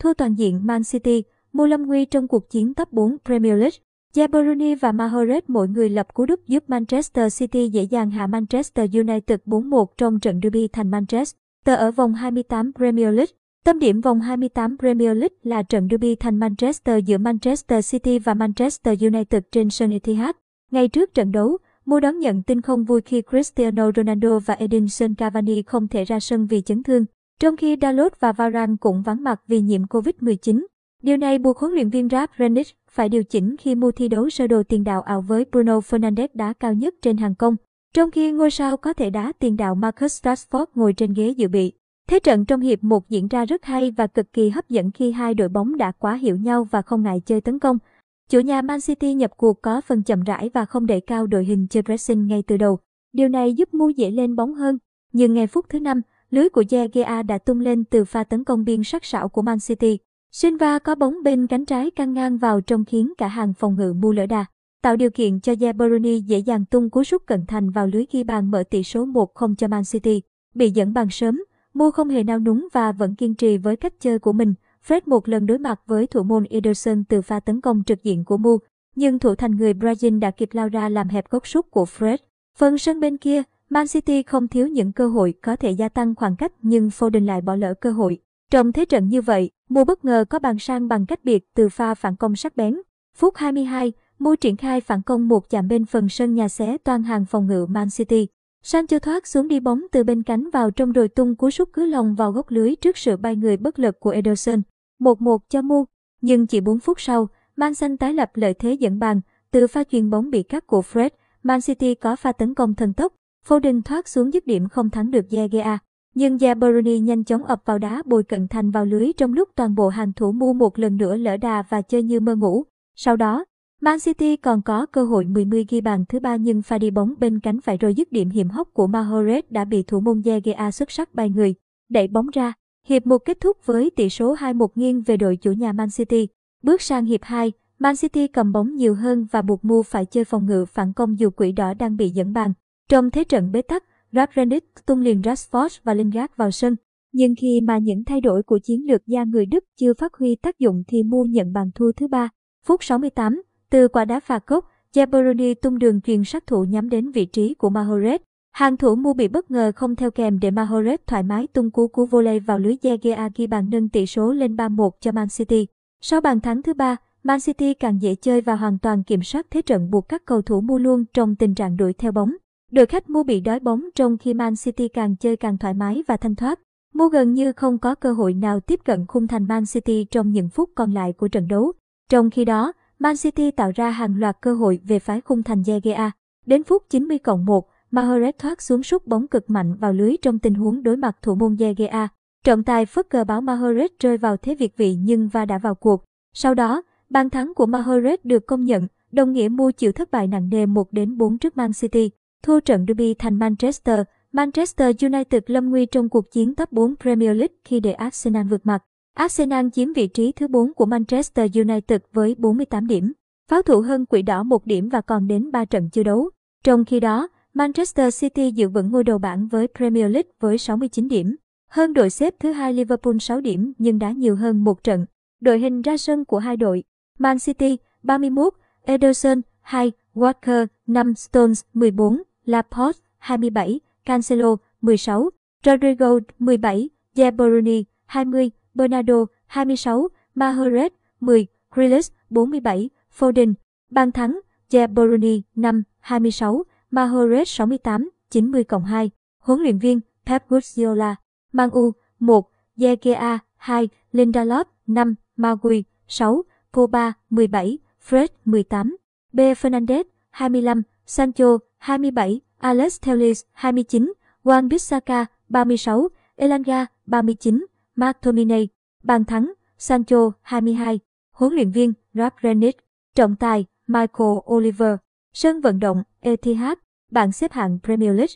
thua toàn diện Man City, mua lâm nguy trong cuộc chiến top 4 Premier League. Jabroni và Mahrez mỗi người lập cú đúp giúp Manchester City dễ dàng hạ Manchester United 4-1 trong trận derby thành Manchester ở vòng 28 Premier League. Tâm điểm vòng 28 Premier League là trận derby thành Manchester giữa Manchester City và Manchester United trên sân Etihad. Ngay trước trận đấu, Mua đón nhận tin không vui khi Cristiano Ronaldo và Edinson Cavani không thể ra sân vì chấn thương, trong khi Dalot và Varane cũng vắng mặt vì nhiễm Covid-19. Điều này buộc huấn luyện viên Ralf Rangnick phải điều chỉnh khi mua thi đấu sơ đồ tiền đạo ảo với Bruno Fernandes đá cao nhất trên hàng công, trong khi ngôi sao có thể đá tiền đạo Marcus Rashford ngồi trên ghế dự bị. Thế trận trong hiệp 1 diễn ra rất hay và cực kỳ hấp dẫn khi hai đội bóng đã quá hiểu nhau và không ngại chơi tấn công. Chủ nhà Man City nhập cuộc có phần chậm rãi và không đẩy cao đội hình chơi pressing ngay từ đầu. Điều này giúp Mu dễ lên bóng hơn. Nhưng ngay phút thứ 5, lưới của Gea đã tung lên từ pha tấn công biên sắc sảo của Man City. Silva có bóng bên cánh trái căng ngang vào trong khiến cả hàng phòng ngự Mu lỡ đà, tạo điều kiện cho Jabroni dễ dàng tung cú sút cận thành vào lưới ghi bàn mở tỷ số 1-0 cho Man City. Bị dẫn bàn sớm, Mu không hề nao núng và vẫn kiên trì với cách chơi của mình. Fred một lần đối mặt với thủ môn Ederson từ pha tấn công trực diện của Mu, nhưng thủ thành người Brazil đã kịp lao ra làm hẹp góc sút của Fred. Phần sân bên kia, Man City không thiếu những cơ hội có thể gia tăng khoảng cách nhưng Foden lại bỏ lỡ cơ hội. Trong thế trận như vậy, Mu bất ngờ có bàn sang bằng cách biệt từ pha phản công sắc bén. Phút 22, Mu triển khai phản công một chạm bên phần sân nhà xé toàn hàng phòng ngự Man City. Sancho thoát xuống đi bóng từ bên cánh vào trong rồi tung cú sút cứ lòng vào góc lưới trước sự bay người bất lực của Ederson. 1-1 cho Mu. Nhưng chỉ 4 phút sau, Man Xanh tái lập lợi thế dẫn bàn. Từ pha chuyền bóng bị cắt của Fred, Man City có pha tấn công thần tốc. Foden thoát xuống dứt điểm không thắng được Gea. Nhưng Jabroni nhanh chóng ập vào đá bồi cận thành vào lưới trong lúc toàn bộ hàng thủ Mu một lần nữa lỡ đà và chơi như mơ ngủ. Sau đó, Man City còn có cơ hội 10-10 ghi bàn thứ ba nhưng pha đi bóng bên cánh phải rồi dứt điểm hiểm hóc của Mahrez đã bị thủ môn Gea xuất sắc bay người, đẩy bóng ra. Hiệp 1 kết thúc với tỷ số 2-1 nghiêng về đội chủ nhà Man City. Bước sang hiệp 2, Man City cầm bóng nhiều hơn và buộc Mu phải chơi phòng ngự phản công dù quỷ đỏ đang bị dẫn bàn. Trong thế trận bế tắc, Ralf Rangnick tung liền Rashford và Lingard vào sân. Nhưng khi mà những thay đổi của chiến lược gia người Đức chưa phát huy tác dụng thì Mu nhận bàn thua thứ ba. Phút 68, từ quả đá phạt góc, Jabroni tung đường truyền sát thủ nhắm đến vị trí của Mahrez. Hàng thủ Mu bị bất ngờ không theo kèm để Mahrez thoải mái tung cú cú volley vào lưới Gea ghi bàn nâng tỷ số lên 3-1 cho Man City. Sau bàn thắng thứ ba, Man City càng dễ chơi và hoàn toàn kiểm soát thế trận buộc các cầu thủ Mu luôn trong tình trạng đuổi theo bóng. Đội khách Mu bị đói bóng trong khi Man City càng chơi càng thoải mái và thanh thoát. Mu gần như không có cơ hội nào tiếp cận khung thành Man City trong những phút còn lại của trận đấu. Trong khi đó, Man City tạo ra hàng loạt cơ hội về phái khung thành Gea. Đến phút 90 cộng 1, Mahrez thoát xuống sút bóng cực mạnh vào lưới trong tình huống đối mặt thủ môn Gea. Trọng tài phất cờ báo Mahrez rơi vào thế việt vị nhưng va đã vào cuộc. Sau đó, bàn thắng của Mahrez được công nhận, đồng nghĩa Mu chịu thất bại nặng nề 1 đến 4 trước Man City, thua trận derby thành Manchester. Manchester United lâm nguy trong cuộc chiến top 4 Premier League khi để Arsenal vượt mặt. Arsenal chiếm vị trí thứ 4 của Manchester United với 48 điểm, pháo thủ hơn quỷ đỏ 1 điểm và còn đến 3 trận chưa đấu. Trong khi đó, Manchester City giữ vững ngôi đầu bảng với Premier League với 69 điểm, hơn đội xếp thứ hai Liverpool 6 điểm nhưng đã nhiều hơn một trận. Đội hình ra sân của hai đội, Man City 31, Ederson 2, Walker 5, Stones 14, Laporte 27, Cancelo 16, Rodrigo 17, De Bruyne 20, Bernardo 26, Mahrez 10, Grealish 47, Foden. Bàn thắng, De Bruyne 5, 26, Mahrez 68, 90 cộng 2. Huấn luyện viên Pep Guardiola. Mang U 1, De Gea 2, Lindelof 5, Magui 6, Pogba 17, Fred 18, B. Fernandez 25, Sancho 27, Alex Telles 29, Juan Bissaka 36, Elanga 39, McTominay, bàn thắng, Sancho 22, huấn luyện viên Ralf Rennick, trọng tài Michael Oliver, sân vận động Etihad, bảng xếp hạng Premier League.